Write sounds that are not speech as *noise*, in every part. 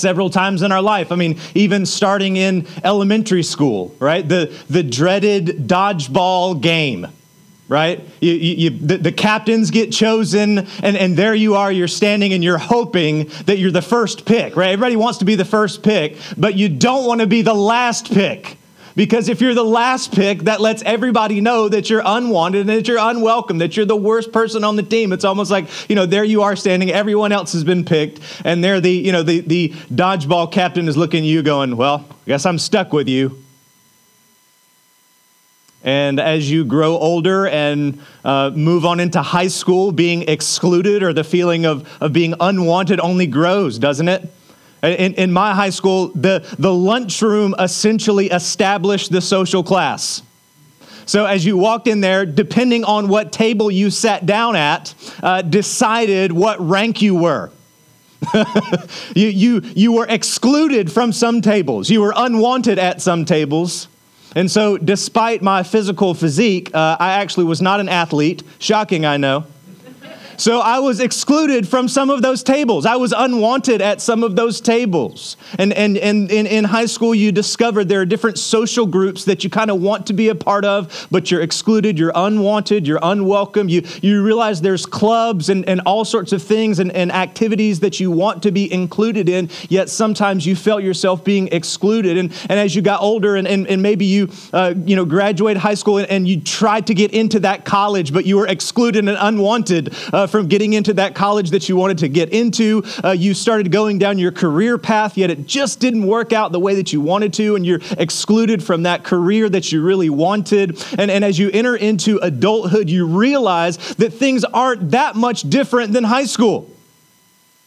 several times in our life. I mean, even starting in elementary school, right? The, the dreaded dodgeball game, right? You, you, you, the, the captains get chosen, and, and there you are, you're standing and you're hoping that you're the first pick, right? Everybody wants to be the first pick, but you don't want to be the last pick. Because if you're the last pick, that lets everybody know that you're unwanted and that you're unwelcome, that you're the worst person on the team. It's almost like, you know, there you are standing, everyone else has been picked, and there the, you know, the, the dodgeball captain is looking at you going, well, I guess I'm stuck with you. And as you grow older and uh, move on into high school, being excluded or the feeling of, of being unwanted only grows, doesn't it? In, in my high school, the, the lunchroom essentially established the social class. So as you walked in there, depending on what table you sat down at, uh, decided what rank you were. *laughs* you, you, you were excluded from some tables. You were unwanted at some tables. And so, despite my physical physique, uh, I actually was not an athlete. Shocking, I know. So I was excluded from some of those tables. I was unwanted at some of those tables. And, and, and in, high school, you discovered there are different social groups that you kind of want to be a part of, but you're excluded, you're unwanted, you're unwelcome. You, you realize there's clubs and, and all sorts of things and, and activities that you want to be included in, yet sometimes you felt yourself being excluded. And, and as you got older and, and, and maybe you, uh, you know, graduated high school and, and, you tried to get into that college, but you were excluded and unwanted uh, from getting into that college that you wanted to get into. Uh, you started going down your career path, yet it just didn't work out the way that you wanted to, and you're excluded from that career that you really wanted. And, and as you enter into adulthood, you realize that things aren't that much different than high school.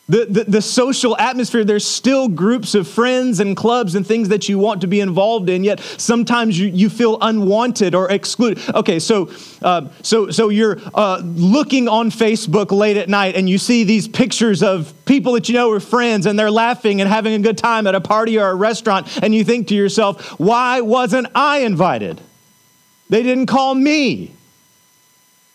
The, the, the, social atmosphere, there's still groups of friends and clubs and things that you want to be involved in, yet sometimes you, you feel unwanted or excluded. Okay, so, uh, so, so you're uh, looking on Facebook late at night and you see these pictures of people that you know are friends and they're laughing and having a good time at a party or a restaurant, and you think to yourself, why wasn't I invited? They didn't call me.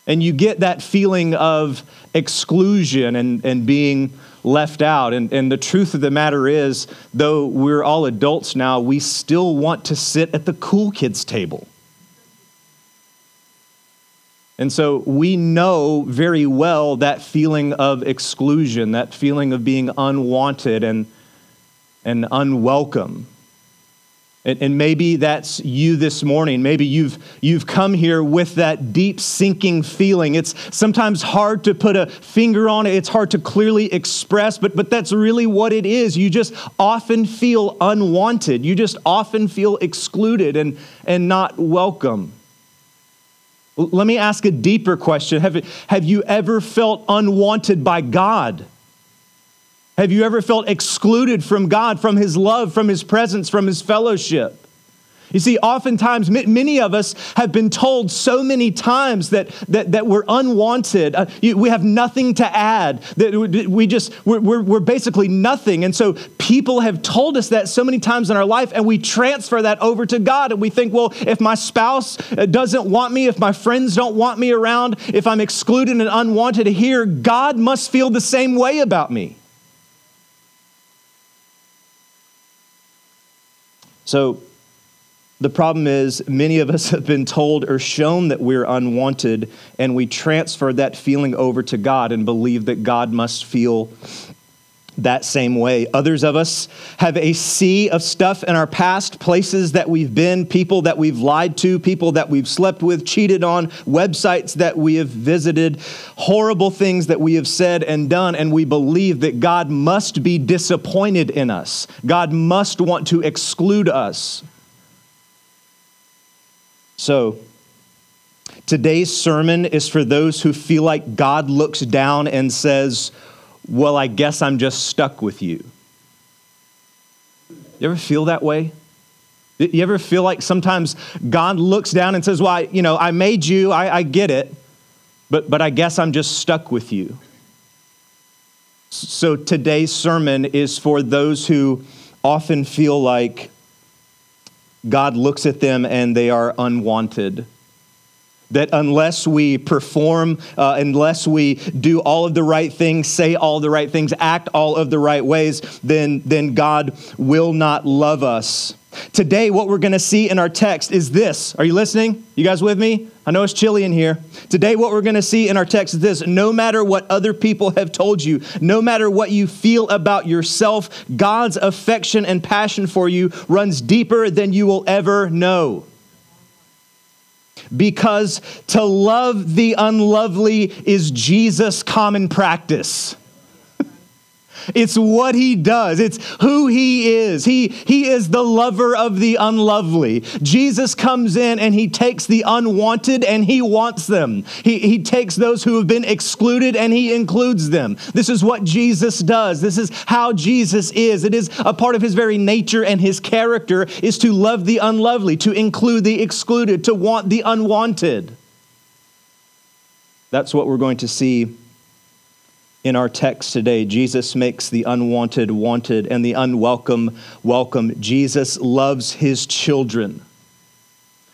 And you get that feeling of exclusion and, and being left out. And, and the truth of the matter is, though we're all adults now, we still want to sit at the cool kids' table. And so we know very well that feeling of exclusion, that feeling of being unwanted and, and unwelome. And, and maybe that's you this morning. Maybe you've, you've come here with that deep sinking feeling. It's sometimes hard to put a finger on it, it's hard to clearly express, but, but that's really what it is. You just often feel unwanted, you just often feel excluded and, and not welcome. Let me ask a deeper question. Have, have you ever felt unwanted by God? Have you ever felt excluded from God, from His love, from His presence, from His fellowship? You see, oftentimes, many of us have been told so many times that, that, that we're unwanted. Uh, we have nothing to add, that we just, we're, we're, we're basically nothing. And so people have told us that so many times in our life, and we transfer that over to God. And we think, well, if my spouse uh, doesn't want me, if my friends don't want me around, if I'm excluded and unwanted here, God must feel the same way about me. So the problem is, many of us *laughs* have been told or shown that we're unwanted, and we transfer that feeling over to God and believe that God must feel that same way. Others of us have a sea of stuff in our past, places that we've been, people that we've lied to, people that we've slept with, cheated on, websites that we have visited, horrible things that we have said and done, and we believe that God must be disappointed in us. God must want to exclude us. So, today's sermon is for those who feel like God looks down and says, well, I guess I'm just stuck with you. You ever feel that way? You ever feel like sometimes God looks down and says, Well, I, you know, I made you, I, I get it, but, but I guess I'm just stuck with you. So today's sermon is for those who often feel like God looks at them and they are unwanted That unless we perform, uh, unless we do all of the right things, say all the right things, act all of the right ways, then, then God will not love us. Today, what we're going to see in our text is this. Are you listening? You guys with me? I know it's chilly in here. Today, what we're going to see in our text is this no matter what other people have told you, no matter what you feel about yourself, God's affection and passion for you runs deeper than you will ever know because to love the unlovely is Jesus' common practice. It's what he does. It's who he is. He, he is the lover of the unlovely. Jesus comes in and he takes the unwanted and he wants them. He, he takes those who have been excluded and he includes them. This is what Jesus does. This is how Jesus is. It is a part of his very nature and his character is to love the unlovely, to include the excluded, to want the unwanted. That's what we're going to see in our text today, Jesus makes the unwanted wanted and the unwelcome welcome. Jesus loves his children.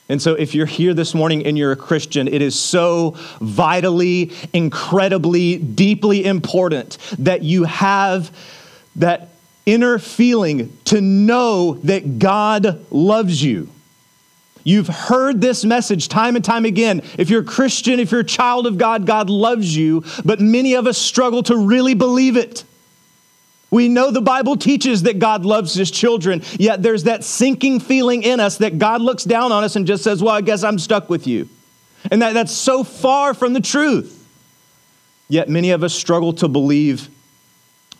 And so, if you're here this morning and you're a Christian, it is so vitally, incredibly, deeply important that you have that inner feeling to know that God loves you. You've heard this message time and time again. If you're a Christian, if you're a child of God, God loves you, but many of us struggle to really believe it. We know the Bible teaches that God loves his children, yet there's that sinking feeling in us that God looks down on us and just says, Well, I guess I'm stuck with you. And that, that's so far from the truth. Yet many of us struggle to believe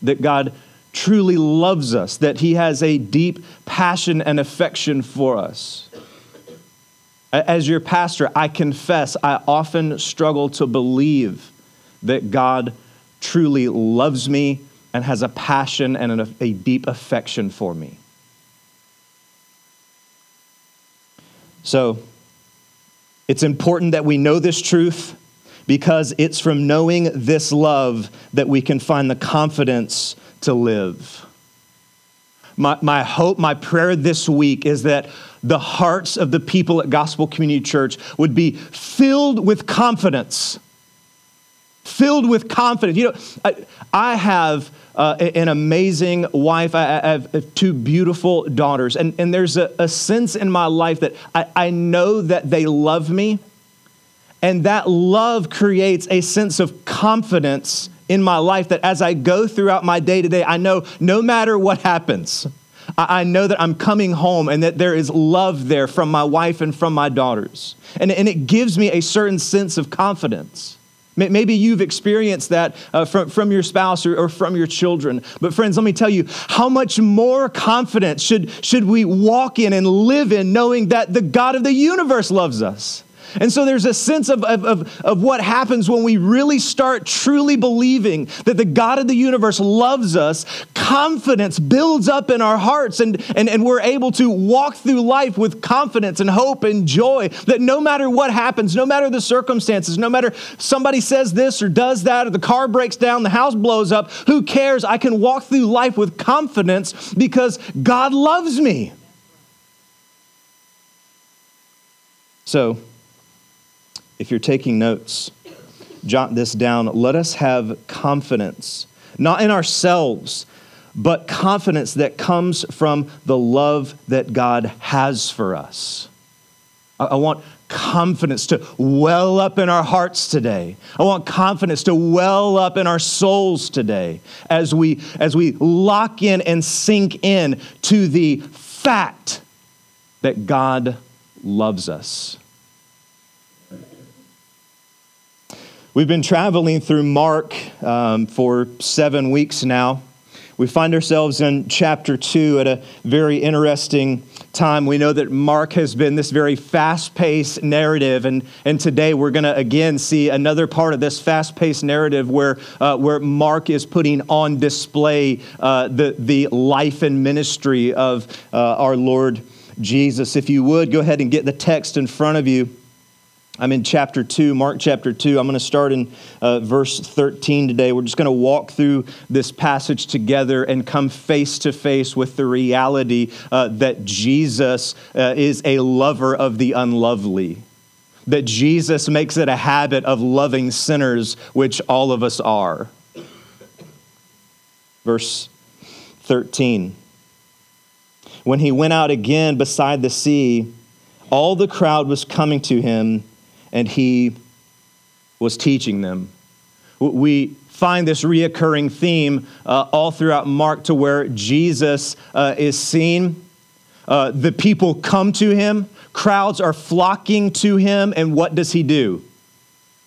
that God truly loves us, that he has a deep passion and affection for us. As your pastor, I confess I often struggle to believe that God truly loves me and has a passion and a, deep affection for me. So, it's important that we know this truth because it's from knowing this love that we can find the confidence to live. My, my hope, my prayer this week is that the hearts of the people at Gospel Community Church would be filled with confidence. Filled with confidence. You know, I, I have uh, an amazing wife. I, I, have two beautiful daughters. And, and there's a, a sense in my life that I, I know that they love me. And that love creates a sense of confidence in my life that as I go throughout my day to day, I know no matter what happens, I know that I'm coming home and that there is love there from my wife and from my daughters. And, and it gives me a certain sense of confidence. Maybe you've experienced that uh, from, from your spouse or, or from your children. But, friends, let me tell you how much more confidence should, should we walk in and live in knowing that the God of the universe loves us? And so there's a sense of, of, of, of, what happens when we really start truly believing that the God of the universe loves us. Confidence builds up in our hearts, and, and, and we're able to walk through life with confidence and hope and joy that no matter what happens, no matter the circumstances, no matter somebody says this or does that, or the car breaks down, the house blows up, who cares? I can walk through life with confidence because God loves me. So, if you're taking notes, jot this down. Let us have confidence, not in ourselves, but confidence that comes from the love that God has for us. I want confidence to well up in our hearts today. I want confidence to well up in our souls today as we as we lock in and sink in to the fact that God loves us. We've been traveling through Mark um, for seven weeks now. We find ourselves in chapter two at a very interesting time. We know that Mark has been this very fast paced narrative, and, and today we're going to again see another part of this fast paced narrative where, uh, where Mark is putting on display uh, the, the life and ministry of uh, our Lord Jesus. If you would, go ahead and get the text in front of you. I'm in chapter 2, Mark chapter 2. I'm going to start in uh, verse 13 today. We're just going to walk through this passage together and come face to face with the reality uh, that Jesus uh, is a lover of the unlovely. that Jesus makes it a habit of loving sinners, which all of us are. Verse 13. When he went out again beside the sea, all the crowd was coming to him, and he was teaching them. We find this reoccurring theme uh, all throughout Mark to where Jesus uh, is seen. Uh, the people come to him, crowds are flocking to him, and what does he do?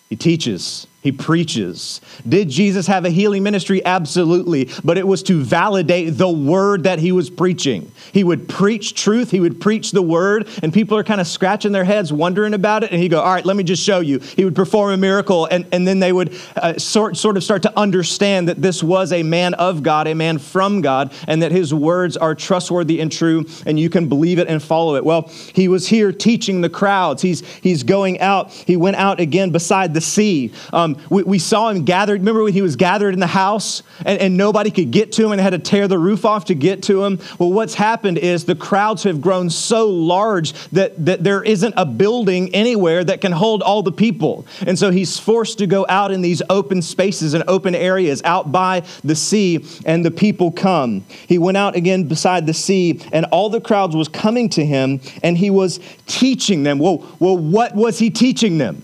He teaches. He preaches. Did Jesus have a healing ministry? Absolutely. But it was to validate the word that he was preaching. He would preach truth, he would preach the word, and people are kind of scratching their heads, wondering about it. And he'd go, All right, let me just show you. He would perform a miracle, and, and then they would uh, sort, sort of start to understand that this was a man of God, a man from God, and that his words are trustworthy and true, and you can believe it and follow it. Well, he was here teaching the crowds. He's, he's going out. He went out again beside the sea. Um, we, we, saw him gathered. Remember when he was gathered in the house and, and nobody could get to him and had to tear the roof off to get to him? Well, what's happened is the crowds have grown so large that, that there isn't a building anywhere that can hold all the people. And so he's forced to go out in these open spaces and open areas out by the sea, and the people come. He went out again beside the sea, and all the crowds was coming to him, and he was teaching them. Well, well what was he teaching them?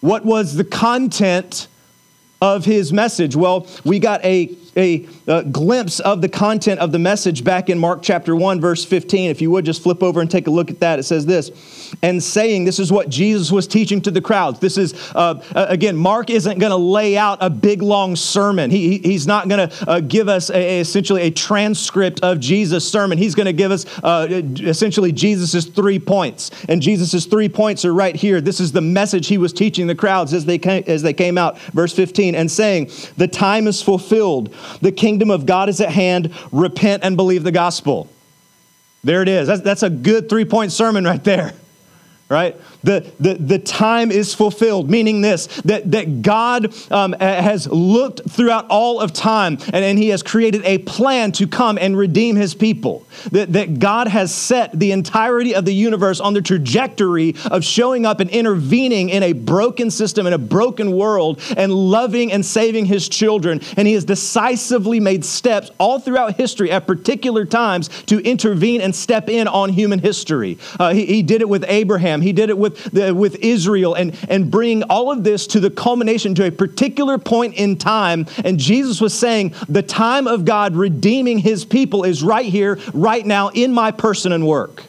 What was the content of his message? Well, we got a a, a, glimpse of the content of the message back in Mark chapter 1, verse 15. If you would just flip over and take a look at that, it says this and saying, This is what Jesus was teaching to the crowds. This is, uh, again, Mark isn't going to lay out a big long sermon. He, he's not going to uh, give us a, essentially a transcript of Jesus' sermon. He's going to give us uh, essentially Jesus' three points. And Jesus' three points are right here. This is the message he was teaching the crowds as they came, as they came out. Verse 15, and saying, The time is fulfilled the kingdom of God is at hand. Repent and believe the gospel. There it is. That's, that's a good three point sermon right there, *laughs* right? The, the, the time is fulfilled, meaning this that, that God um, has looked throughout all of time and, and He has created a plan to come and redeem His people. That, that God has set the entirety of the universe on the trajectory of showing up and intervening in a broken system, in a broken world, and loving and saving His children. And He has decisively made steps all throughout history at particular times to intervene and step in on human history. Uh, he, he did it with Abraham, He did it with with, the, with Israel and, and bringing all of this to the culmination to a particular point in time. And Jesus was saying, the time of God redeeming his people is right here, right now, in my person and work.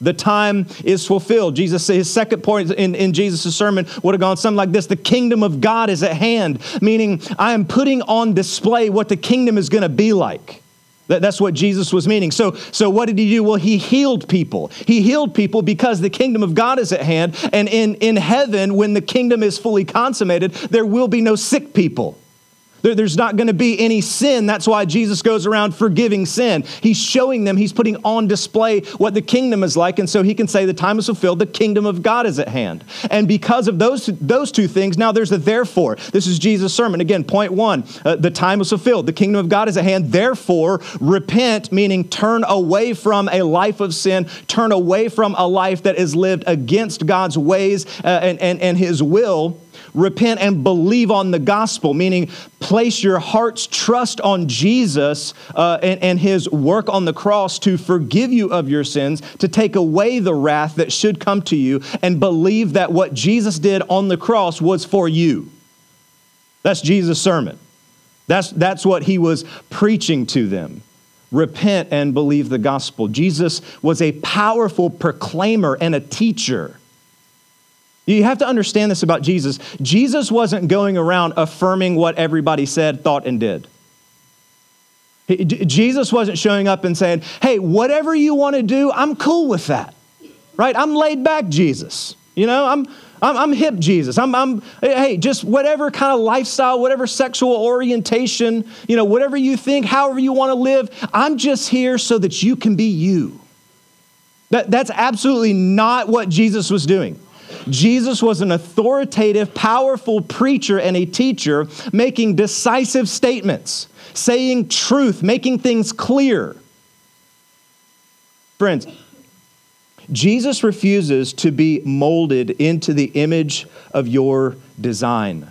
The time is fulfilled. Jesus, his second point in, in Jesus' sermon would have gone something like this The kingdom of God is at hand, meaning I am putting on display what the kingdom is going to be like. That's what Jesus was meaning. So, so what did he do? Well, he healed people. He healed people because the kingdom of God is at hand. And in, in heaven, when the kingdom is fully consummated, there will be no sick people. There's not going to be any sin. That's why Jesus goes around forgiving sin. He's showing them, he's putting on display what the kingdom is like. And so he can say, The time is fulfilled, the kingdom of God is at hand. And because of those, those two things, now there's a therefore. This is Jesus' sermon. Again, point one uh, the time is fulfilled, the kingdom of God is at hand. Therefore, repent, meaning turn away from a life of sin, turn away from a life that is lived against God's ways uh, and, and, and his will repent and believe on the gospel, meaning place your heart's trust on Jesus uh, and, and his work on the cross to forgive you of your sins, to take away the wrath that should come to you, and believe that what Jesus did on the cross was for you. That's Jesus' sermon. That's, that's what he was preaching to them repent and believe the gospel. Jesus was a powerful proclaimer and a teacher. You have to understand this about Jesus. Jesus wasn't going around affirming what everybody said, thought, and did. Jesus wasn't showing up and saying, hey, whatever you want to do, I'm cool with that. Right? I'm laid back Jesus. You know, I'm, I'm, I'm hip Jesus. I'm, I'm, hey, just whatever kind of lifestyle, whatever sexual orientation, you know, whatever you think, however you want to live, I'm just here so that you can be you. That, that's absolutely not what Jesus was doing. Jesus was an authoritative, powerful preacher and a teacher making decisive statements, saying truth, making things clear. Friends, Jesus refuses to be molded into the image of your design.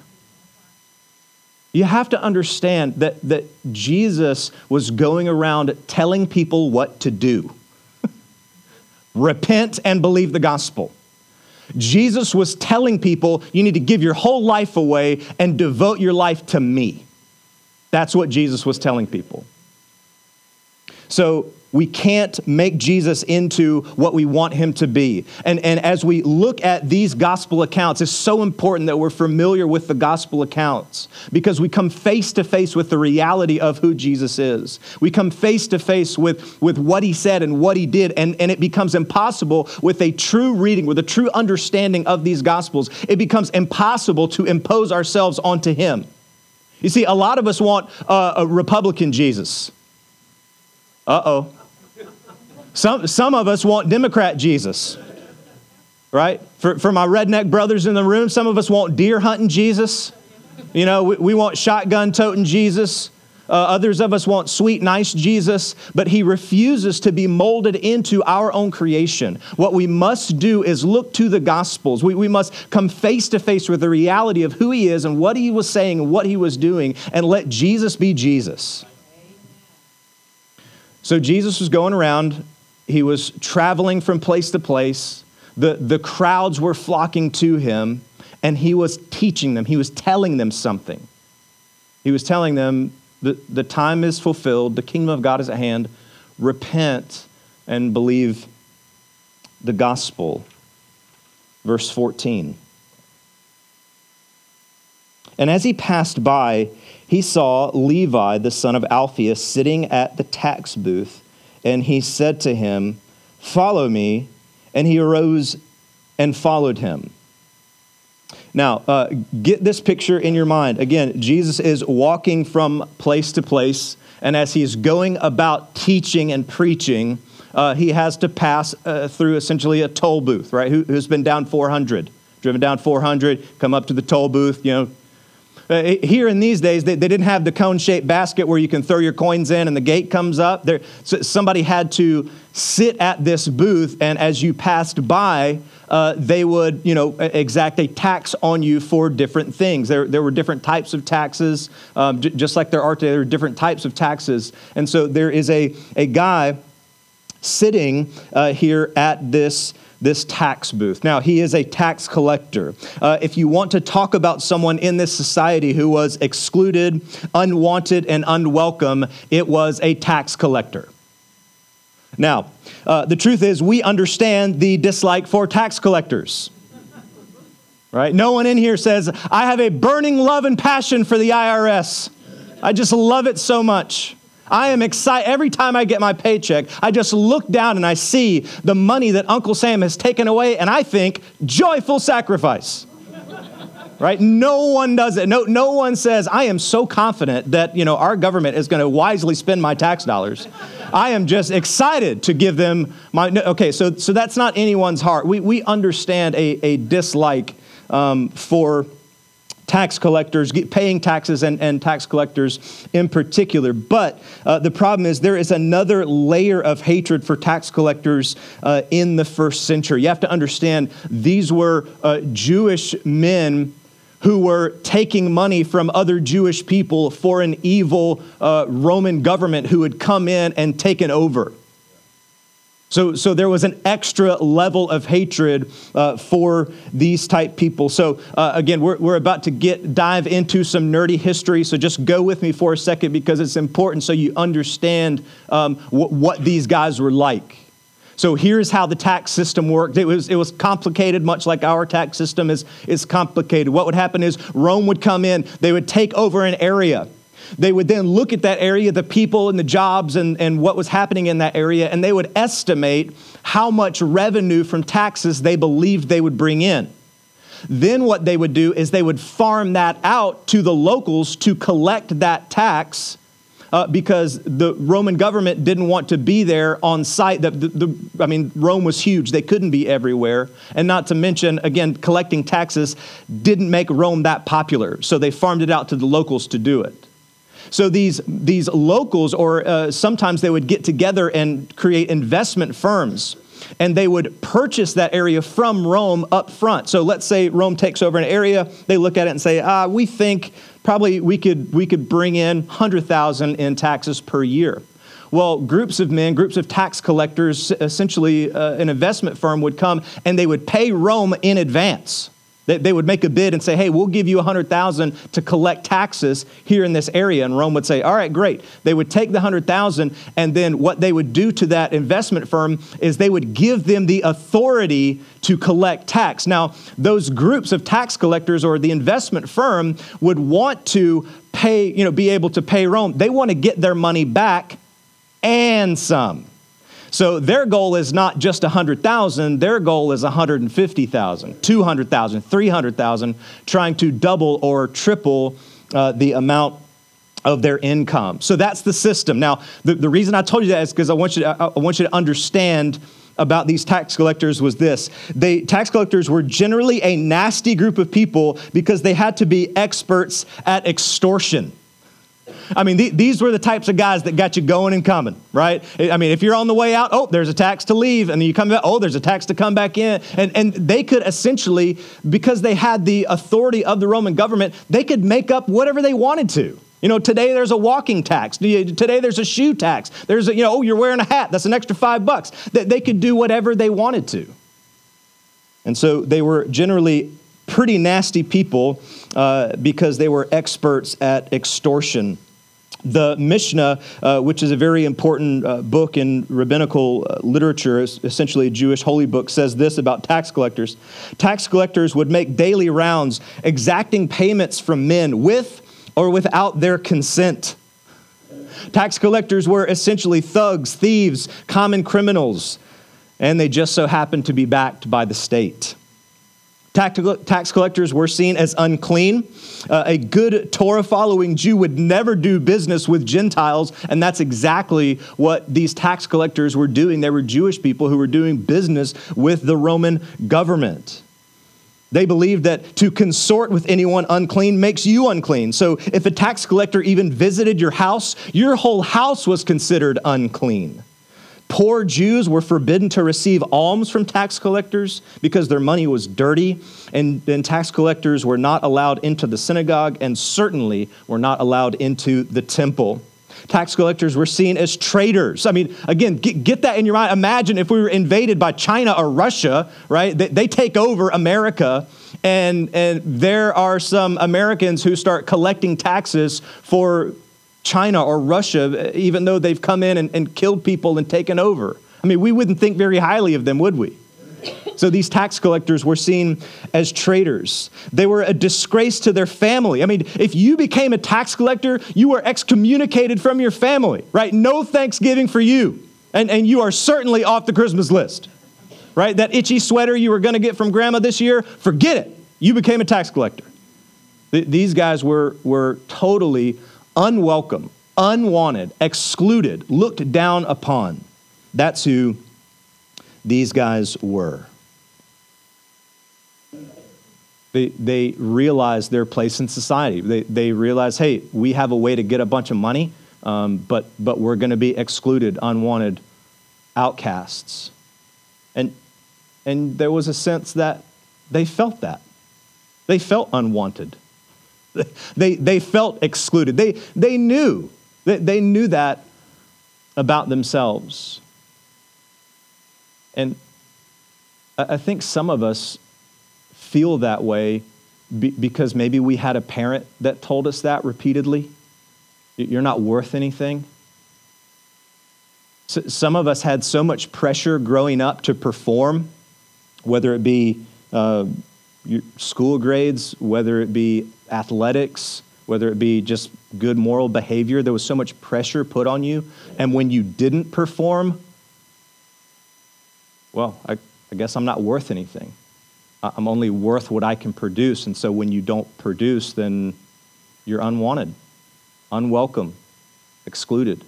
You have to understand that, that Jesus was going around telling people what to do *laughs* repent and believe the gospel. Jesus was telling people, you need to give your whole life away and devote your life to me. That's what Jesus was telling people. So we can't make Jesus into what we want him to be. And, and as we look at these gospel accounts, it's so important that we're familiar with the gospel accounts because we come face to face with the reality of who Jesus is. We come face to face with, with what he said and what he did, and, and it becomes impossible with a true reading, with a true understanding of these gospels, it becomes impossible to impose ourselves onto him. You see, a lot of us want uh, a Republican Jesus. Uh oh. Some, some of us want Democrat Jesus, right? For, for my redneck brothers in the room, some of us want deer hunting Jesus. You know, we, we want shotgun toting Jesus. Uh, others of us want sweet, nice Jesus, but he refuses to be molded into our own creation. What we must do is look to the Gospels. We, we must come face to face with the reality of who he is and what he was saying and what he was doing, and let Jesus be Jesus. So Jesus was going around he was traveling from place to place. The, the crowds were flocking to him, and he was teaching them. He was telling them something. He was telling them that the time is fulfilled, the kingdom of God is at hand. Repent and believe the gospel. Verse 14. And as he passed by, he saw Levi, the son of Alphaeus, sitting at the tax booth and he said to him, Follow me. And he arose and followed him. Now, uh, get this picture in your mind. Again, Jesus is walking from place to place, and as he's going about teaching and preaching, uh, he has to pass uh, through essentially a toll booth, right? Who, has been down 400? Driven down 400, come up to the toll booth, you know, uh, here in these days, they, they didn't have the cone shaped basket where you can throw your coins in and the gate comes up. There, so somebody had to sit at this booth, and as you passed by, uh, they would, you know, exact a tax on you for different things. There, there were different types of taxes, um, j- just like there are today. There are different types of taxes, and so there is a a guy sitting uh, here at this this tax booth. Now, he is a tax collector. Uh, if you want to talk about someone in this society who was excluded, unwanted, and unwelcome, it was a tax collector. Now, uh, the truth is, we understand the dislike for tax collectors. Right? No one in here says, I have a burning love and passion for the IRS. I just love it so much. I am excited every time I get my paycheck. I just look down and I see the money that Uncle Sam has taken away, and I think, joyful sacrifice. right? No one does it. No, no one says, I am so confident that you know our government is going to wisely spend my tax dollars. I am just excited to give them my. Okay, so, so that's not anyone's heart. We, we understand a, a dislike um, for tax collectors, paying taxes and, and tax collectors in particular. But uh, the problem is there is another layer of hatred for tax collectors uh, in the first century. You have to understand these were uh, Jewish men who were taking money from other Jewish people for an evil uh, Roman government who had come in and taken over. So, so there was an extra level of hatred uh, for these type people. So uh, again, we're, we're about to get dive into some nerdy history. So just go with me for a second because it's important so you understand um, wh- what these guys were like. So here's how the tax system worked. It was, it was complicated, much like our tax system is, is complicated. What would happen is Rome would come in, they would take over an area. They would then look at that area, the people and the jobs and, and what was happening in that area, and they would estimate how much revenue from taxes they believed they would bring in. Then what they would do is they would farm that out to the locals to collect that tax uh, because the Roman government didn't want to be there on site. The, the, the, I mean, Rome was huge. They couldn't be everywhere. And not to mention, again, collecting taxes didn't make Rome that popular. So they farmed it out to the locals to do it. So these, these locals, or uh, sometimes they would get together and create investment firms. and they would purchase that area from Rome up front. So let's say Rome takes over an area, they look at it and say, ah, we think probably we could, we could bring in 100,000 in taxes per year. Well, groups of men, groups of tax collectors, essentially uh, an investment firm would come and they would pay Rome in advance. They, they would make a bid and say, hey, we'll give you 100000 to collect taxes here in this area. And Rome would say, all right, great. They would take the 100000 and then what they would do to that investment firm is they would give them the authority to collect tax. Now, those groups of tax collectors or the investment firm would want to pay, you know, be able to pay Rome. They want to get their money back and some. So their goal is not just 100,000, their goal is 150,000, 200,000, 300,000, trying to double or triple uh, the amount of their income. So that's the system. Now, the, the reason I told you that is because I want you to, I want you to understand about these tax collectors was this. They tax collectors were generally a nasty group of people because they had to be experts at extortion. I mean, th- these were the types of guys that got you going and coming, right? I mean, if you're on the way out, oh, there's a tax to leave, and then you come back, oh, there's a tax to come back in. And, and they could essentially, because they had the authority of the Roman government, they could make up whatever they wanted to. You know, today there's a walking tax. Today there's a shoe tax. There's a, you know, oh, you're wearing a hat. That's an extra five bucks. That they could do whatever they wanted to. And so they were generally pretty nasty people uh, because they were experts at extortion. The Mishnah, uh, which is a very important uh, book in rabbinical uh, literature, essentially a Jewish holy book, says this about tax collectors. Tax collectors would make daily rounds, exacting payments from men with or without their consent. Tax collectors were essentially thugs, thieves, common criminals, and they just so happened to be backed by the state. Tax collectors were seen as unclean. Uh, a good Torah following Jew would never do business with Gentiles, and that's exactly what these tax collectors were doing. They were Jewish people who were doing business with the Roman government. They believed that to consort with anyone unclean makes you unclean. So if a tax collector even visited your house, your whole house was considered unclean. Poor Jews were forbidden to receive alms from tax collectors because their money was dirty, and, and tax collectors were not allowed into the synagogue and certainly were not allowed into the temple. Tax collectors were seen as traitors. I mean, again, get, get, that in your mind. Imagine if we were invaded by China or Russia, right? They, they take over America, and, and there are some Americans who start collecting taxes for China or Russia, even though they've come in and, and killed people and taken over. I mean, we wouldn't think very highly of them, would we? So these tax collectors were seen as traitors. They were a disgrace to their family. I mean, if you became a tax collector, you were excommunicated from your family, right? No Thanksgiving for you. And, and you are certainly off the Christmas list, right? That itchy sweater you were going to get from grandma this year, forget it. You became a tax collector. Th- these guys were, were totally unwelcome, unwanted, excluded, looked down upon. That's who these guys were. They, they realized their place in society. They, they realized, hey, we have a way to get a bunch of money, um, but, but we're going to be excluded, unwanted outcasts. And, and there was a sense that they felt that. They felt unwanted. *laughs* They, they felt excluded. They, they knew. They, they knew that about themselves. And I think some of us feel that way because maybe we had a parent that told us that repeatedly. You're not worth anything. Some of us had so much pressure growing up to perform, whether it be uh, school grades, whether it be athletics, whether it be just good moral behavior. There was so much pressure put on you. And when you didn't perform, well, I, I guess I'm not worth anything. I'm only worth what I can produce. And so when you don't produce, then you're unwanted, unwelcome, excluded.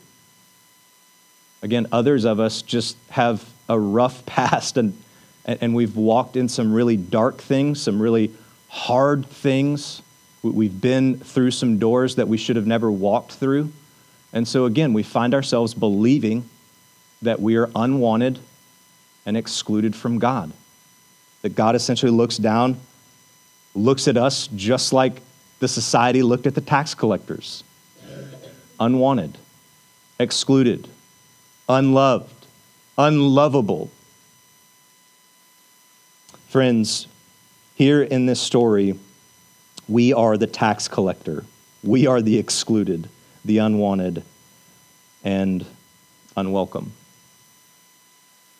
Again, others of us just have a rough *laughs* past and, and we've walked in some really dark things, some really hard things. We've been through some doors that we should have never walked through. And so, again, we find ourselves believing that we are unwanted, and excluded from God. That God essentially looks down, looks at us just like the society looked at the tax collectors unwanted, excluded, unloved, unlovable. Friends, here in this story, we are the tax collector. We are the excluded, the unwanted, and unwelcome.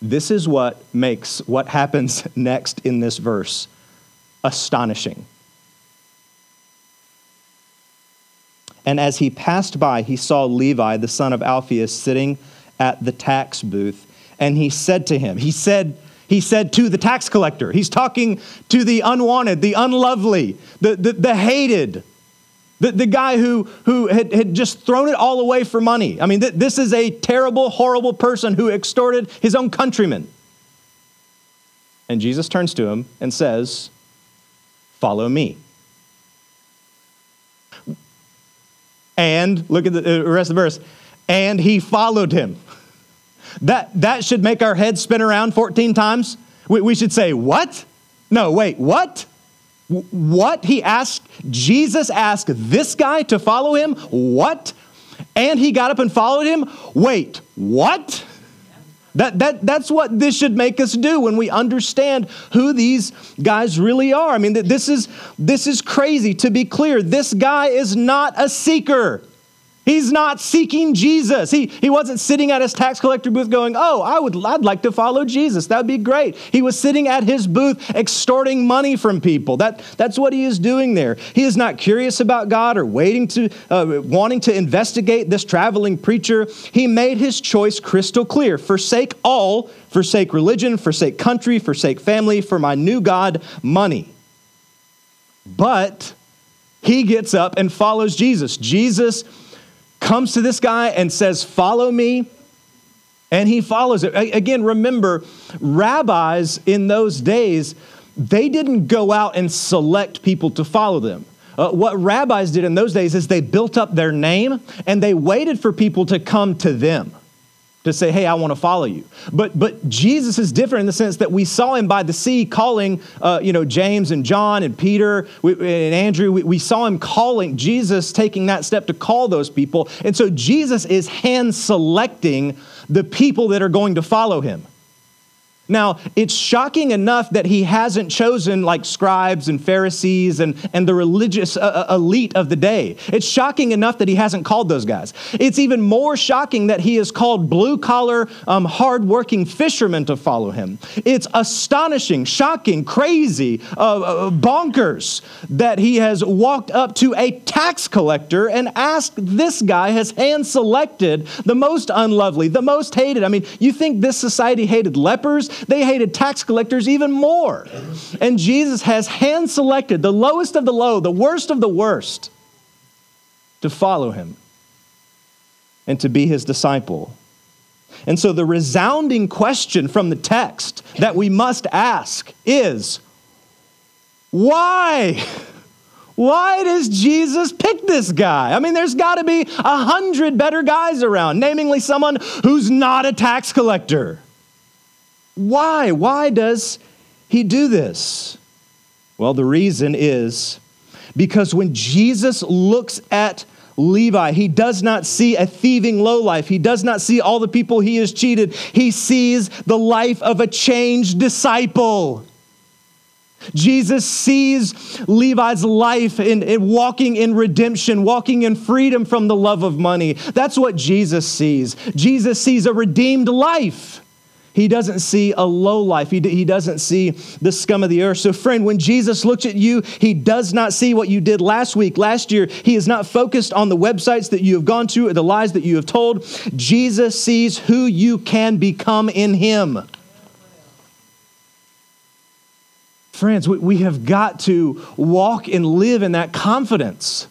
This is what makes what happens *laughs* next in this verse astonishing. And as he passed by, he saw Levi, the son of Alphaeus, sitting at the tax booth. And he said to him, He said, he said to the tax collector, he's talking to the unwanted, the unlovely, the, the, the hated, the, the guy who, who had, had just thrown it all away for money. I mean, th- this is a terrible, horrible person who extorted his own countrymen. And Jesus turns to him and says, Follow me. And look at the uh, rest of the verse. And he followed him. That, that should make our heads spin around 14 times. We, we should say, What? No, wait, what? What? He asked, Jesus asked this guy to follow him? What? And he got up and followed him? Wait, what? That, that, that's what this should make us do when we understand who these guys really are. I mean, this is, this is crazy. To be clear, this guy is not a seeker. He's not seeking Jesus. He, he wasn't sitting at his tax collector booth going, Oh, I would, I'd like to follow Jesus. That'd be great. He was sitting at his booth extorting money from people. That, that's what he is doing there. He is not curious about God or waiting to, uh, wanting to investigate this traveling preacher. He made his choice crystal clear forsake all, forsake religion, forsake country, forsake family, for my new God, money. But he gets up and follows Jesus. Jesus comes to this guy and says, Follow me. And he follows it. Again, remember, rabbis in those days, they didn't go out and select people to follow them. Uh, what rabbis did in those days is they built up their name and they waited for people to come to them to say, hey, I want to follow you. But, but Jesus is different in the sense that we saw him by the sea calling, uh, you know, James and John and Peter and Andrew. We, we saw him calling, Jesus taking that step to call those people. And so Jesus is hand selecting the people that are going to follow him. Now, it's shocking enough that he hasn't chosen like scribes and Pharisees and, and the religious uh, uh, elite of the day. It's shocking enough that he hasn't called those guys. It's even more shocking that he has called blue collar, um, hardworking fishermen to follow him. It's astonishing, shocking, crazy, uh, uh, bonkers that he has walked up to a tax collector and asked this guy, has hand selected the most unlovely, the most hated. I mean, you think this society hated lepers? They hated tax collectors even more. And Jesus has hand selected the lowest of the low, the worst of the worst, to follow him and to be his disciple. And so the resounding question from the text that we must ask is why? Why does Jesus pick this guy? I mean, there's got to be a hundred better guys around, namely someone who's not a tax collector. Why? Why does he do this? Well, the reason is because when Jesus looks at Levi, he does not see a thieving lowlife. He does not see all the people he has cheated. He sees the life of a changed disciple. Jesus sees Levi's life in, in, walking in redemption, walking in freedom from the love of money. That's what Jesus sees. Jesus sees a redeemed life. He doesn't see a low life. He, he doesn't see the scum of the earth. So, friend, when Jesus looks at you, he does not see what you did last week, last year. He is not focused on the websites that you have gone to or the lies that you have told. Jesus sees who you can become in him. Friends, we, we have got to walk and live in that confidence.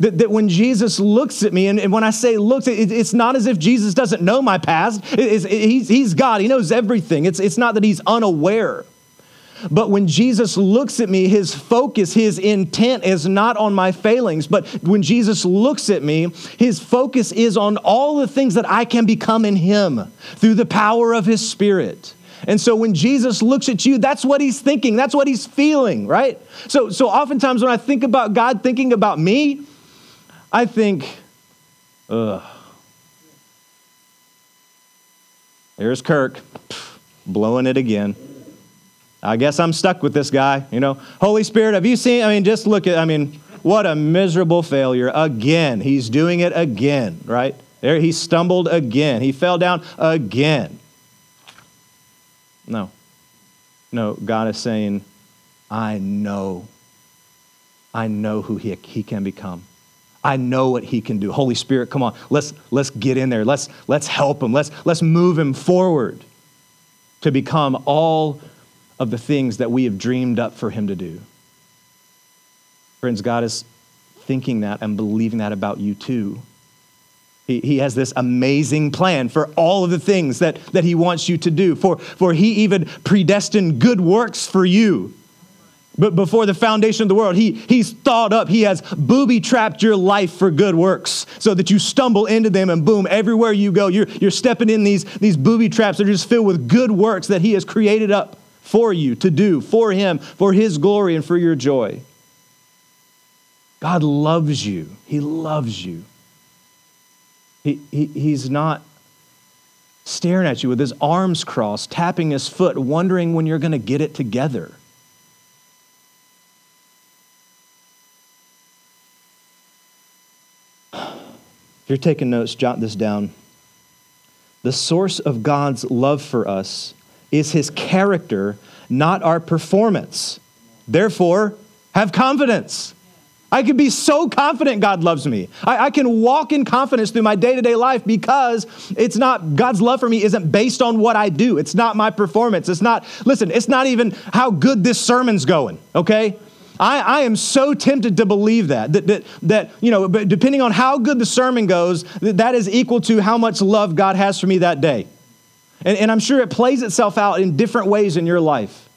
That, that when Jesus looks at me, and, and when I say looks, it, it's not as if Jesus doesn't know my past. It, it, he's, he's God, He knows everything. It's, it's not that He's unaware. But when Jesus looks at me, his focus, his intent is not on my failings. But when Jesus looks at me, his focus is on all the things that I can become in him through the power of his spirit. And so when Jesus looks at you, that's what he's thinking, that's what he's feeling, right? So, so oftentimes when I think about God thinking about me, I think, ugh. There's Kirk blowing it again. I guess I'm stuck with this guy. You know, Holy Spirit, have you seen? I mean, just look at, I mean, what a miserable failure. Again, he's doing it again, right? There, he stumbled again. He fell down again. No. No, God is saying, I know. I know who he, he can become. I know what he can do. Holy Spirit, come on. Let's, let's get in there. Let's, let's help him. Let's, let's move him forward to become all of the things that we have dreamed up for him to do. Friends, God is thinking that and believing that about you too. He, he has this amazing plan for all of the things that, that he wants you to do. For, for he even predestined good works for you. But before the foundation of the world, he, he's thought up, he has booby trapped your life for good works so that you stumble into them and boom, everywhere you go, you're, you're stepping in these, these booby traps that are just filled with good works that he has created up for you to do for Him, for His glory, and for your joy. God loves you. He loves you. He, he, he's not staring at you with his arms crossed, tapping his foot, wondering when you're going to get it together. If you're taking notes, jot this down. The source of God's love for us is his character, not our performance. Therefore, have confidence. I can be so confident God loves me. I, I can walk in confidence through my day to day life because it's not, God's love for me isn't based on what I do. It's not my performance. It's not, listen, it's not even how good this sermon's going, okay? I, I am so tempted to believe that, that, that, that, you know, depending on how good the sermon goes, that, that is equal to how much love God has for me that day. And, and I'm sure it plays itself out in different ways in your life.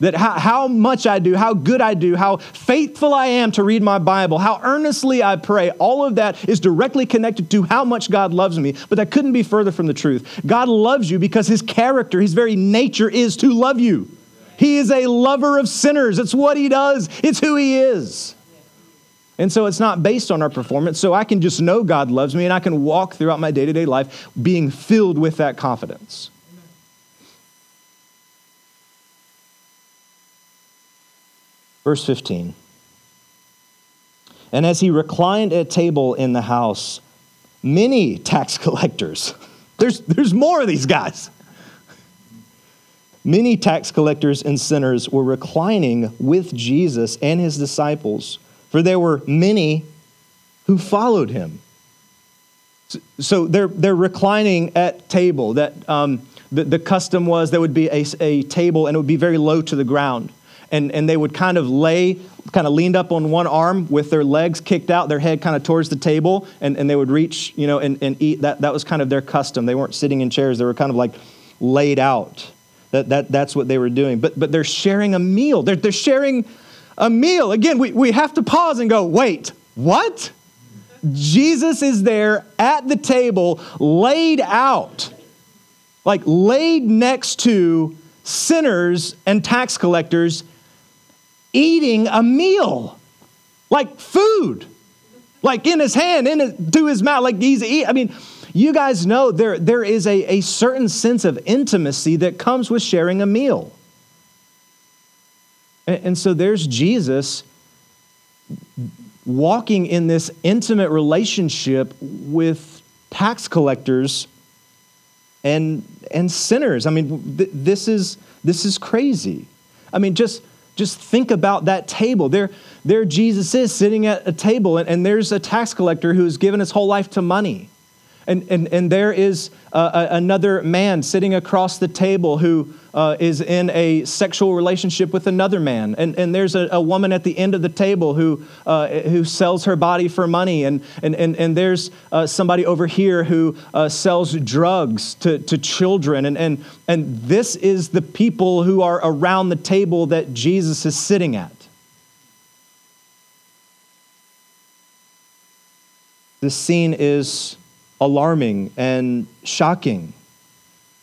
That how, how much I do, how good I do, how faithful I am to read my Bible, how earnestly I pray, all of that is directly connected to how much God loves me. But that couldn't be further from the truth. God loves you because his character, his very nature is to love you. He is a lover of sinners. It's what he does, it's who he is. And so it's not based on our performance. So I can just know God loves me and I can walk throughout my day to day life being filled with that confidence. Verse 15. And as he reclined at table in the house, many tax *laughs* collectors, there's, there's more of these guys. Many tax collectors and sinners were reclining with Jesus and his disciples for there were many who followed him. So they're, they're reclining at table. That um, the, the custom was there would be a, a table and it would be very low to the ground. And, and they would kind of lay, kind of leaned up on one arm with their legs kicked out, their head kind of towards the table, and, and they would reach, you know, and, and eat. That, that was kind of their custom. They weren't sitting in chairs, they were kind of like laid out. That, that, that's what they were doing. But, but they're sharing a meal. They're, they're sharing a meal. Again, we, we have to pause and go, wait, what? Jesus is there at the table, laid out, like laid next to sinners and tax collectors, eating a meal, like food, like in his hand, in his, to his mouth, like he's eating. I mean, you guys know there, there is a, a certain sense of intimacy that comes with sharing a meal. And, so there's Jesus walking in this intimate relationship with tax collectors and, and sinners. I mean, th- this, is, this is crazy. I mean, just, just think about that table. There, there Jesus is sitting at a table, and, and there's a tax collector who's given his whole life to money. And, and, and there is uh, another man sitting across the table who uh, is in a sexual relationship with another man. And, and there's a, a woman at the end of the table who, uh, who sells her body for money. And, and, and, and there's uh, somebody over here who uh, sells drugs to, to children. And, and, and this is the people who are around the table that Jesus is sitting at. This scene is alarming and shocking.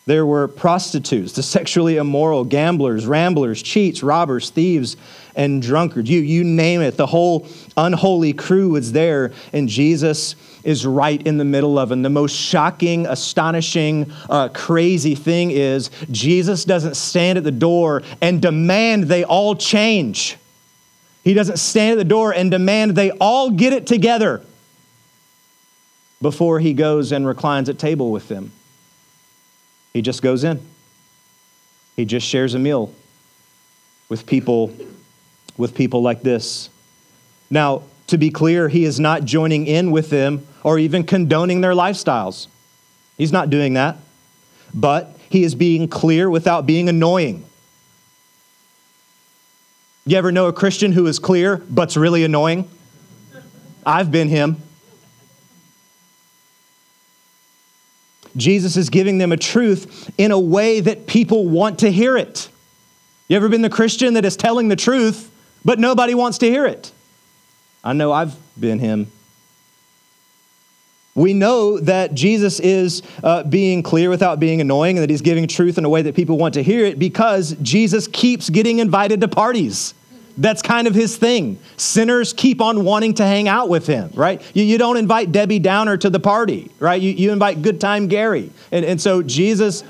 There were prostitutes, the sexually immoral, gamblers, ramblers, cheats, robbers, thieves, and drunkards. You, you name it. The whole unholy crew was there, and Jesus is right in the middle of. And the most shocking, astonishing, uh, crazy thing is Jesus doesn't stand at the door and demand they all change. He doesn't stand at the door and demand they all get it together before he goes and reclines at table with them. He just goes in. He just shares a meal with people with people like this. Now, to be clear, he is not joining in with them or even condoning their lifestyles. He's not doing that. But he is being clear without being annoying. You ever know a Christian who is clear but's really annoying? I've been him. Jesus is giving them a truth in a way that people want to hear it. You ever been the Christian that is telling the truth, but nobody wants to hear it? I know I've been him. We know that Jesus is uh, being clear without being annoying and that he's giving truth in a way that people want to hear it because Jesus keeps getting invited to parties. That's kind of his thing. Sinners keep on wanting to hang out with him, right? You, you don't invite Debbie Downer to the party, right? You, you invite Good Time Gary. And, and so Jesus,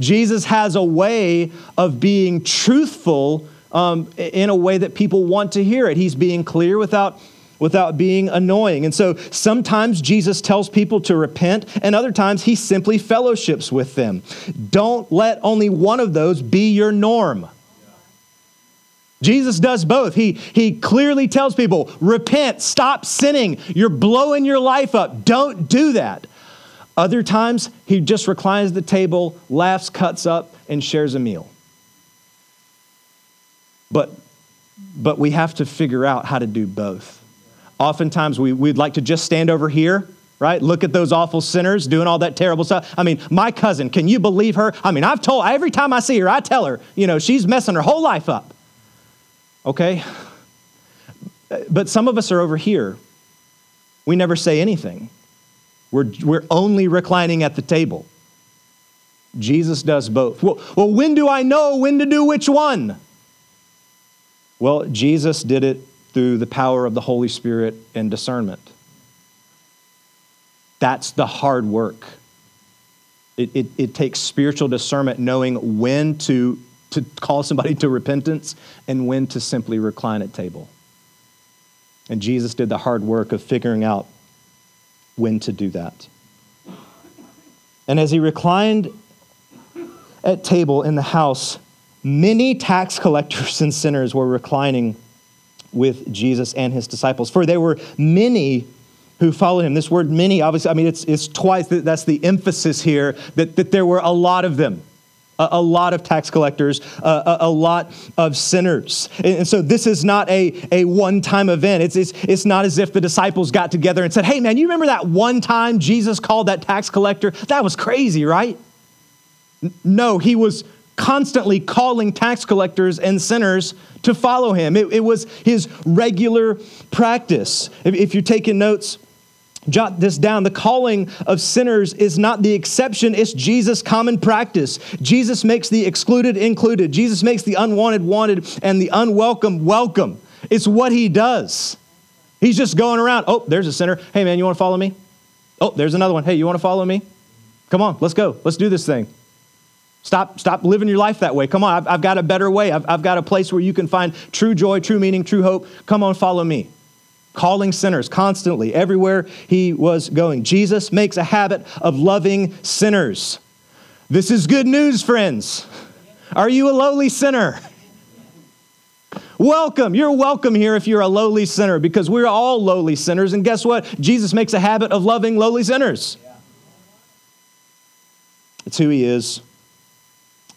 Jesus has a way of being truthful um, in a way that people want to hear it. He's being clear without without being annoying. And so sometimes Jesus tells people to repent, and other times he simply fellowships with them. Don't let only one of those be your norm. Jesus does both. He, he clearly tells people, repent, stop sinning. You're blowing your life up. Don't do that. Other times, he just reclines the table, laughs, cuts up, and shares a meal. But, but we have to figure out how to do both. Oftentimes, we, we'd like to just stand over here right? Look at those awful sinners doing all that terrible stuff. I mean, my cousin, can you believe her? I mean, I've told every time I see her, I tell her, you know, she's messing her whole life up. Okay? But some of us are over here. We never say anything. We're, we're only reclining at the table. Jesus does both. Well, well, when do I know when to do which one? Well, Jesus did it through the power of the Holy Spirit and discernment. That's the hard work. It, it, it takes spiritual discernment, knowing when to to call somebody to repentance and when to simply recline at table. And Jesus did the hard work of figuring out when to do that. And as he reclined at table in the house, many tax collectors and sinners were reclining with Jesus and his disciples. For there were many who followed him. This word many, obviously, I mean, it's, it's twice, that's the emphasis here, that, that there were a lot of them a, a lot of tax collectors, a, a, lot of sinners. And, and, so this is not a, a one time event. It's, it's, it's not as if the disciples got together and said, hey, man, you remember that one time Jesus called that tax collector? That was crazy, right? No, he was constantly calling tax collectors and sinners to follow him. It, it was his regular practice. If, if you're taking notes, Jot this down. The calling of sinners is not the exception, it's Jesus' common practice. Jesus makes the excluded included, Jesus makes the unwanted wanted, and the unwelcome welcome. It's what he does. He's just going around. Oh, there's a sinner. Hey, man, you want to follow me? Oh, there's another one. Hey, you want to follow me? Come on, let's go. Let's do this thing. Stop, stop living your life that way. Come on, I've, I've got a better way. I've, I've got a place where you can find true joy, true meaning, true hope. Come on, follow me calling sinners constantly, everywhere he was going. Jesus makes a habit of loving sinners. This is good news, friends. Are you a lowly sinner? Welcome. You're welcome here if you're a lowly sinner because we're all lowly sinners. And guess what? Jesus makes a habit of loving lowly sinners. It's who he is,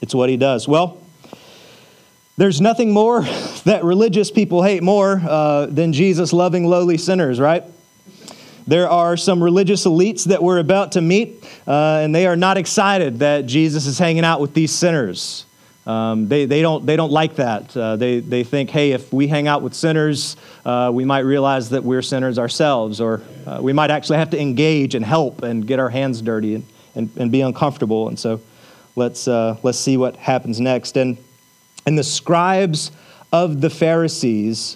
it's what he does. Well, there's nothing more *laughs* that religious people hate more uh, than Jesus loving lowly sinners, right? There are some religious elites that we're about to meet, uh, and they are not excited that Jesus is hanging out with these sinners. Um, they, they, don't, they don't like that. Uh, they, they think, hey, if we hang out with sinners, uh, we might realize that we're sinners ourselves, or uh, we might actually have to engage and help and get our hands dirty and, and, and be uncomfortable. And so let's, uh, let's see what happens next. And, and the scribes of the Pharisees,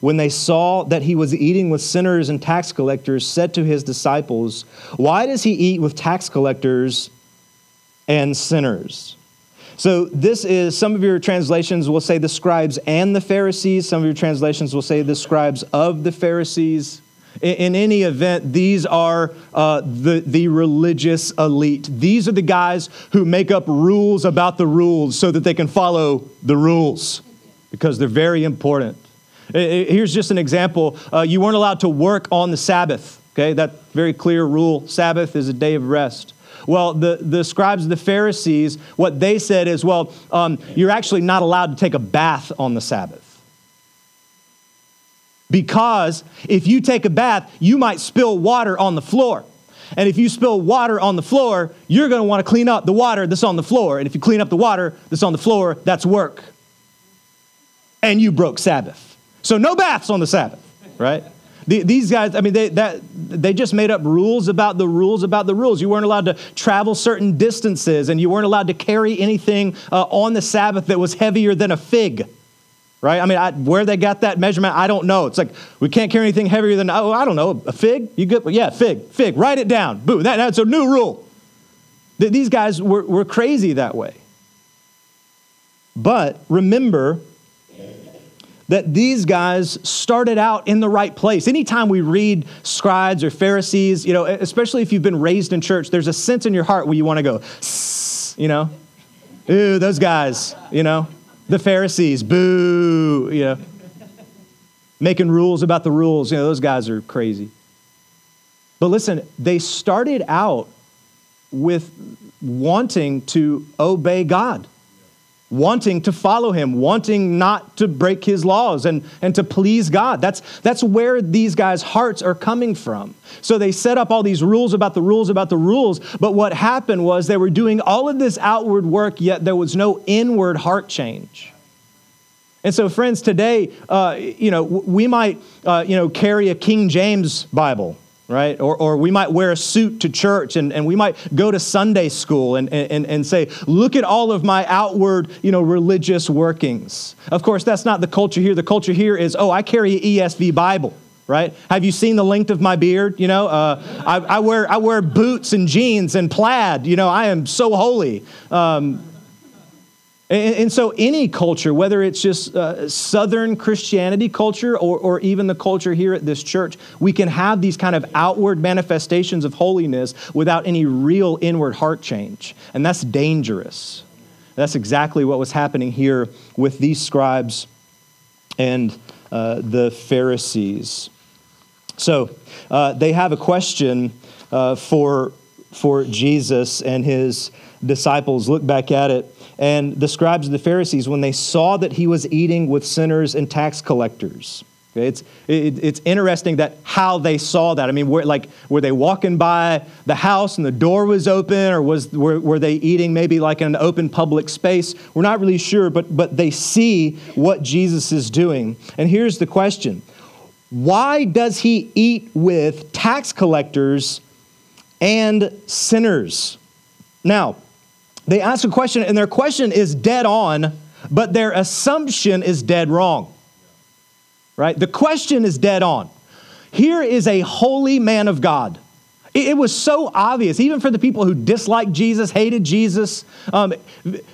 when they saw that he was eating with sinners and tax collectors, said to his disciples, Why does he eat with tax collectors and sinners? So, this is some of your translations will say the scribes and the Pharisees. Some of your translations will say the scribes of the Pharisees. In, any event, these are uh, the, the religious elite. These are the guys who make up rules about the rules so that they can follow the rules because they're very important. Here's just an example uh, you weren't allowed to work on the Sabbath. Okay, that very clear rule. Sabbath is a day of rest. Well, the, the scribes, the Pharisees, what they said is, well, um, you're actually not allowed to take a bath on the Sabbath. Because if you take a bath, you might spill water on the floor. And if you spill water on the floor, you're going to want to clean up the water that's on the floor. And if you clean up the water that's on the floor, that's work. And you broke Sabbath. So no baths on the Sabbath, right? The, these guys, I mean, they, that, they just made up rules about the rules about the rules. You weren't allowed to travel certain distances, and you weren't allowed to carry anything uh, on the Sabbath that was heavier than a fig. Right? I mean, I, where they got that measurement, I don't know. It's like we can't carry anything heavier than oh, I don't know, a fig. You good? Yeah, fig, fig. Write it down. Boo. That, that's a new rule. These guys were, were crazy that way. But remember, that these guys started out in the right place. Anytime we read scribes or Pharisees, you know, especially if you've been raised in church, there's a sense in your heart where you want to go, you know, ooh, those guys, you know, the Pharisees, boo, you know, making rules about the rules, you know, those guys are crazy. But listen, they started out with wanting to obey God wanting to follow him, wanting not to break his laws and, and to please God. That's, that's where these guys' hearts are coming from. So they set up all these rules about the rules about the rules, but what happened was they were doing all of this outward work, yet there was no inward heart change. And so, friends, today, uh, you know, we might, uh, you know, carry a King James Bible right? Or, or we might wear a suit to church and, and we might go to Sunday school and, and, and say, look at all of my outward, you know, religious workings. Of course, that's not the culture here. The culture here is, oh, I carry an ESV Bible. Right? Have you seen the length of my beard? You know, uh, I, I, wear I wear boots and jeans and plaid. You know, I am so holy. Um, and, and, so, any culture, whether it's just uh, Southern Christianity culture or, or even the culture here at this church, we can have these kind of outward manifestations of holiness without any real inward heart change. And that's dangerous. That's exactly what was happening here with these scribes and uh, the Pharisees. So, uh, they have a question uh, for, for Jesus and his disciples. Look back at it and the scribes and the Pharisees when they saw that he was eating with sinners and tax collectors. Okay, it's, it, it's interesting that how they saw that. I mean, were, like, were they walking by the house and the door was open, or was, were, were they eating maybe like in an open public space? We're not really sure, but, but they see what Jesus is doing. And here's the question Why does he eat with tax collectors and sinners? Now, they ask a question, and their question is dead on, but their assumption is dead wrong. Right? The question is dead on. Here is a holy man of God. It, was so obvious, even for the people who disliked Jesus, hated Jesus. Um,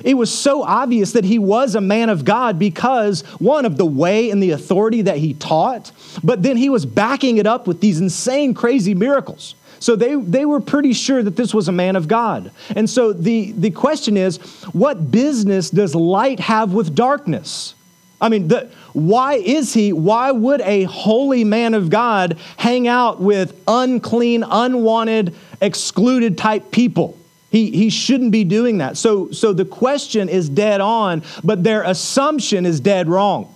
it was so obvious that he was a man of God because, one, of the way and the authority that he taught, but then he was backing it up with these insane, crazy miracles. So they, they were pretty sure that this was a man of God. And so the, the question is what business does light have with darkness? I mean, the, why is he, why would a holy man of God hang out with unclean, unwanted, excluded type people? He, he shouldn't be doing that. So, so the question is dead on, but their assumption is dead wrong.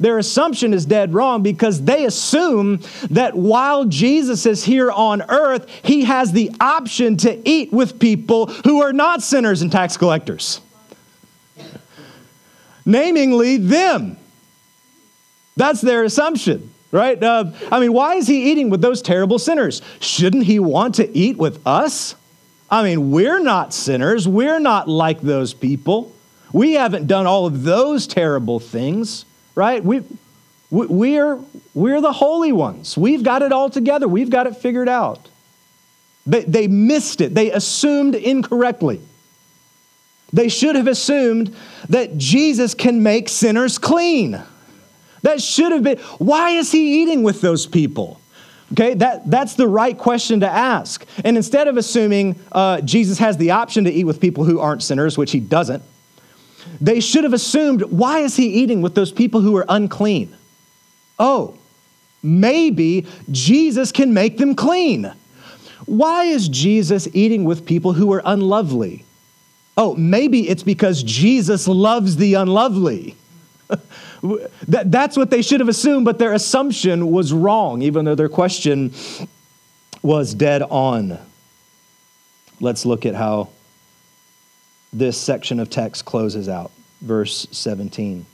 Their assumption is dead wrong because they assume that while Jesus is here on earth, he has the option to eat with people who are not sinners and tax collectors, namely them. That's their assumption right? Uh, I mean, why is he eating with those terrible sinners? Shouldn't he want to eat with us? I mean, we're not sinners. We're not like those people. We haven't done all of those terrible things, right? We, we're, we're the holy ones. We've got it all together, we've got it figured out. They, they missed it, they assumed incorrectly. They should have assumed that Jesus can make sinners clean. That should have been, why is he eating with those people? Okay, that, that's the right question to ask. And instead of assuming uh, Jesus has the option to eat with people who aren't sinners, which he doesn't, they should have assumed why is he eating with those people who are unclean? Oh, maybe Jesus can make them clean. Why is Jesus eating with people who are unlovely? Oh, maybe it's because Jesus loves the unlovely. *laughs* That, that's what they should have assumed, but their assumption was wrong, even though their question was dead on. Let's look at how this section of text closes out. Verse 17.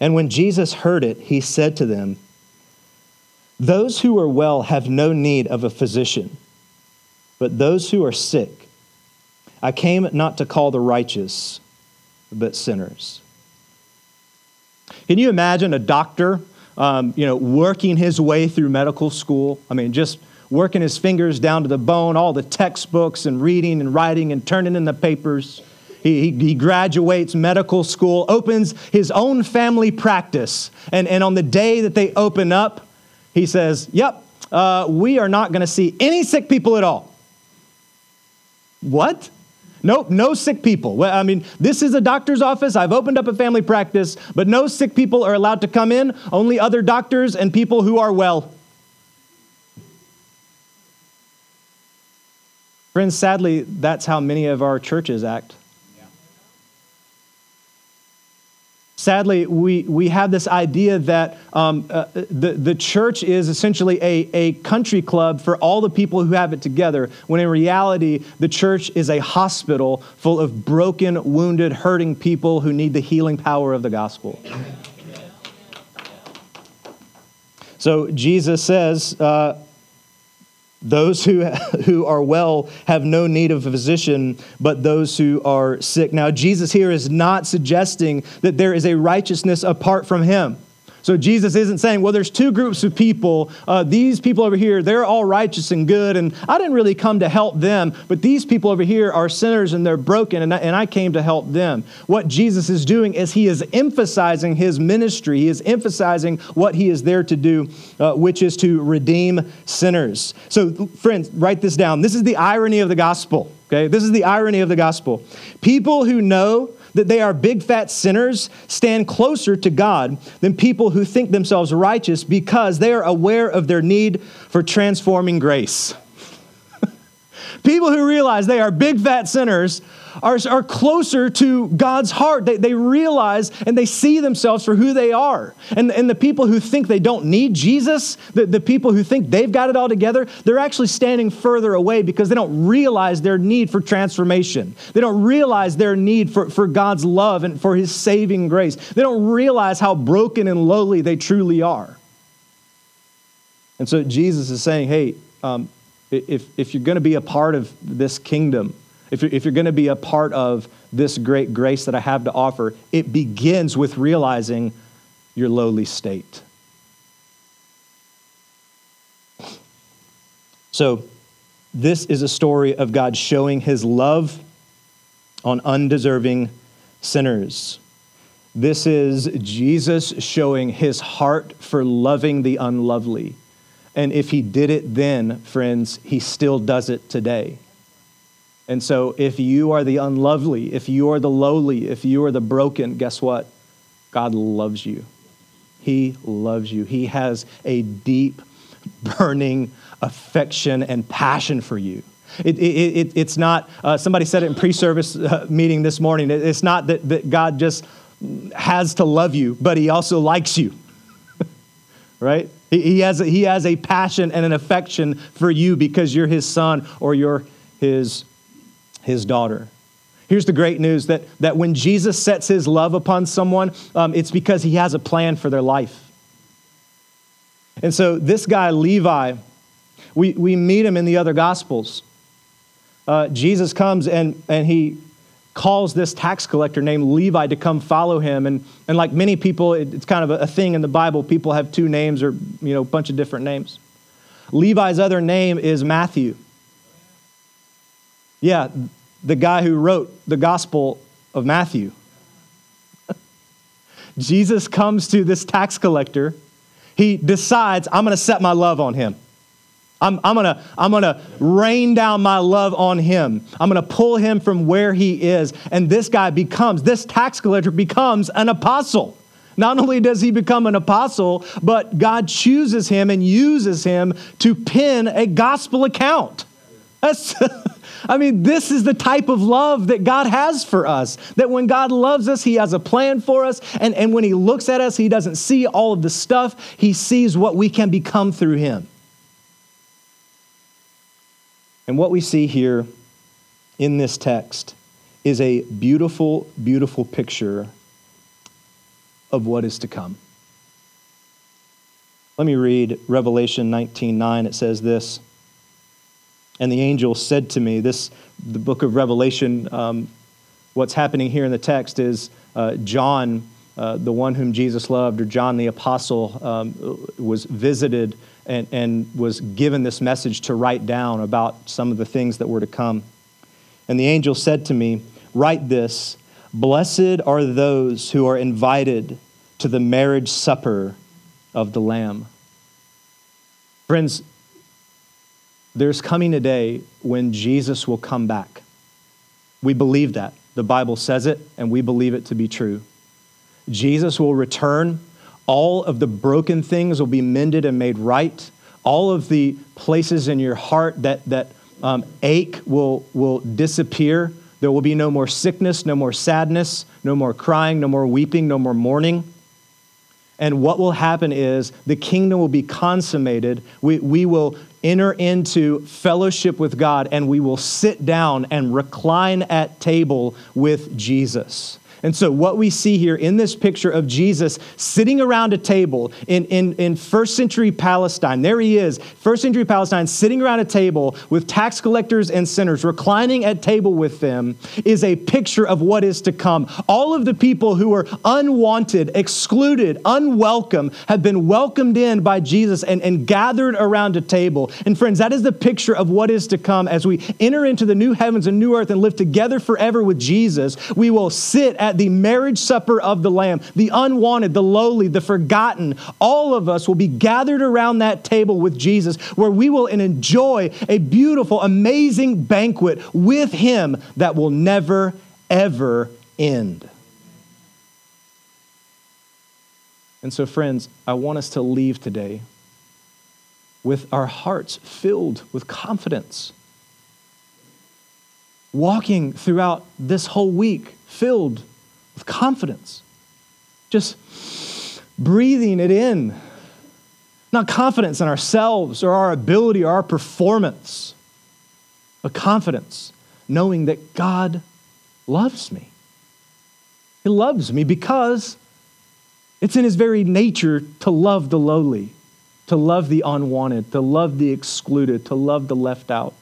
And when Jesus heard it, he said to them, Those who are well have no need of a physician, but those who are sick. I came not to call the righteous, but sinners. Can you imagine a doctor, um, you know, working his way through medical school? I mean, just working his fingers down to the bone, all the textbooks and reading and writing and turning in the papers. He, he, he, graduates medical school, opens his own family practice, and, and on the day that they open up, he says, Yep, uh, we are not going to see any sick people at all. What? Nope, no sick people. Well, I mean, this is a doctor's office. I've opened up a family practice, but no sick people are allowed to come in, only other doctors and people who are well. Friends, sadly, that's how many of our churches act. Sadly, we, we have this idea that um, uh, the, the church is essentially a, a country club for all the people who have it together, when in reality, the church is a hospital full of broken, wounded, hurting people who need the healing power of the gospel. So Jesus says, uh, those who, *laughs* who are well have no need of a physician, but those who are sick. Now, Jesus here is not suggesting that there is a righteousness apart from him. So Jesus isn't saying, well, there's two groups of people. Uh, these people over here, they're all righteous and good, and I didn't really come to help them, but these people over here are sinners and they're broken, and I, and I came to help them. What Jesus is doing is he is emphasizing his ministry. He is emphasizing what he is there to do, uh, which is to redeem sinners. So, friends, write this down. This is the irony of the gospel. Okay, this is the irony of the gospel. People who know that they are big fat sinners stand closer to God than people who think themselves righteous because they are aware of their need for transforming grace. *laughs* people who realize they are big fat sinners are, are closer to God's heart. They, they realize and they see themselves for who they are. And, and the people who think they don't need Jesus, the, the people who think they've got it all together, they're actually standing further away because they don't realize their need for transformation. They don't realize their need for, for God's love and for His saving grace. They don't realize how broken and lowly they truly are. And so Jesus is saying, hey, um, if, if you're going to be a part of this kingdom, if you're, if you're going to be a part of this great grace that I have to offer, it begins with realizing your lowly state. So, this is a story of God showing his love on undeserving sinners. This is Jesus showing his heart for loving the unlovely. And if he did it then, friends, he still does it today. And so, if you are the unlovely, if you are the lowly, if you are the broken, guess what? God loves you. He loves you. He has a deep, burning affection and passion for you. It, it, it, it's not, uh, somebody said it in pre service uh, meeting this morning. It's not that, that God just has to love you, but he also likes you, *laughs* right? He, he, has a, he has a passion and an affection for you because you're his son or you're his, his daughter. Here's the great news that, that when Jesus sets his love upon someone, um, it's because he has a plan for their life. And so this guy, Levi, we, we meet him in the other Gospels. Uh, Jesus comes and, and he calls this tax collector named Levi to come follow him. And, and like many people, it, it's kind of a, a thing in the Bible. People have two names or, you know, a bunch of different names. Levi's other name is Matthew. Yeah, the guy who wrote the Gospel of Matthew. *laughs* Jesus comes to this tax collector. He decides, I'm going to set my love on him. I'm, I'm going to I'm gonna rain down my love on him. I'm going to pull him from where he is. And this guy becomes, this tax collector becomes an apostle. Not only does he become an apostle, but God chooses him and uses him to pen a gospel account. That's. *laughs* I mean, this is the type of love that God has for us. That when God loves us, He has a plan for us. And, and when He looks at us, He doesn't see all of the stuff, He sees what we can become through Him. And what we see here in this text is a beautiful, beautiful picture of what is to come. Let me read Revelation 19:9. It says this. And the angel said to me, this, the book of Revelation, um, what's happening here in the text is uh, John, uh, the one whom Jesus loved, or John the apostle, um, was visited and, and was given this message to write down about some of the things that were to come. And the angel said to me, Write this Blessed are those who are invited to the marriage supper of the Lamb. Friends, there's coming a day when Jesus will come back. We believe that. The Bible says it, and we believe it to be true. Jesus will return all of the broken things will be mended and made right. All of the places in your heart that, that um, ache will, will disappear. There will be no more sickness, no more sadness, no more crying, no more weeping, no more mourning. And what will happen is the kingdom will be consummated. We, we will enter into fellowship with God and we will sit down and recline at table with Jesus. And so, what we see here in this picture of Jesus sitting around a table in, in, in first century Palestine, there he is, first century Palestine, sitting around a table with tax collectors and sinners, reclining at table with them, is a picture of what is to come. All of the people who are unwanted, excluded, unwelcome, have been welcomed in by Jesus and, and gathered around a table. And, friends, that is the picture of what is to come as we enter into the new heavens and new earth and live together forever with Jesus. We will sit at the marriage supper of the Lamb, the unwanted, the lowly, the forgotten, all of us will be gathered around that table with Jesus, where we will enjoy a beautiful, amazing banquet with Him that will never, ever end. And so, friends, I want us to leave today with our hearts filled with confidence. Walking throughout this whole week filled with confidence. Just breathing it in. Not confidence in ourselves or our ability or our performance, but confidence knowing that God loves me. He loves me because it's in his very nature to love the lowly, to love the unwanted, to love the excluded, to love the left out.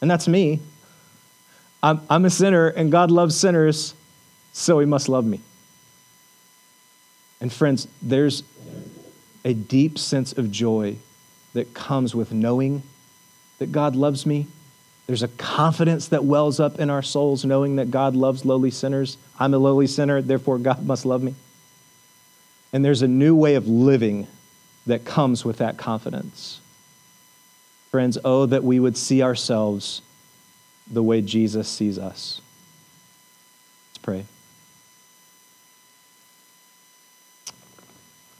And that's me. I'm, I'm a sinner, and God loves sinners so he must love me. And friends, there's a deep sense of joy that comes with knowing that God loves me. There's a confidence that wells up in our souls knowing that God loves lowly sinners. I'm a lowly sinner, therefore God *laughs* must love me. And there's a new way of living that comes with that confidence. Friends, oh, that we would see ourselves the way Jesus sees us. Let's pray.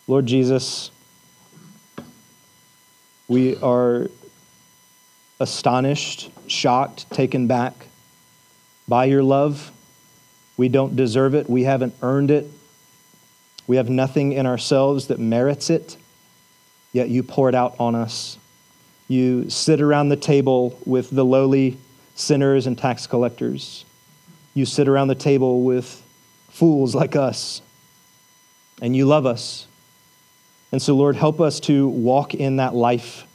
Lord Jesus, we are astonished, shocked, taken back by your love. We don't deserve it, we haven't earned it. We have nothing in ourselves that merits it, yet you pour it out on us. You sit around the table with the lowly sinners and tax collectors. You sit around the table with fools like us, and you love us. And so, Lord, help us to walk in that life,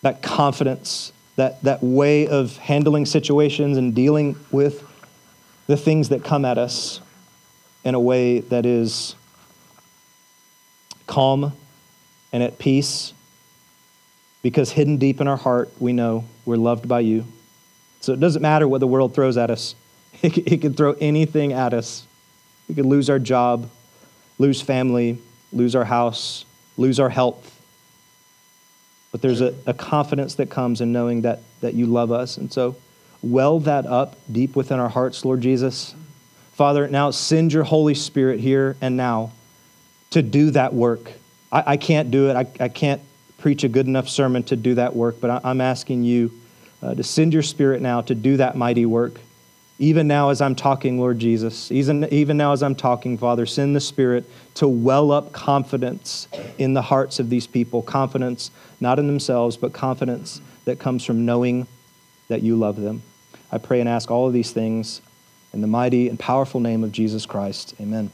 that confidence, that, that way of handling situations and dealing with the things that come at us in a way that is calm and at peace because hidden deep in our heart, we know we're loved by you. So it doesn't matter what the world throws at us, *laughs* it can throw anything at us. We could lose our job, lose family, lose our house, lose our health. But there's a, a confidence that comes in knowing that, that you love us. And so, well that up deep within our hearts, Lord Jesus. Father, now send your Holy Spirit here and now to do that work. I, I can't do it. I, I can't preach a good enough sermon to do that work, but I, am asking you uh, to send your Spirit now to do that mighty work. Even now, as I'm talking, Lord Jesus, even, even now, as I'm talking, Father, send the Spirit to well up confidence in the hearts of these people. Confidence not in themselves, but confidence that comes from knowing that you love them. I pray and ask all of these things in the mighty and powerful name of Jesus Christ. Amen.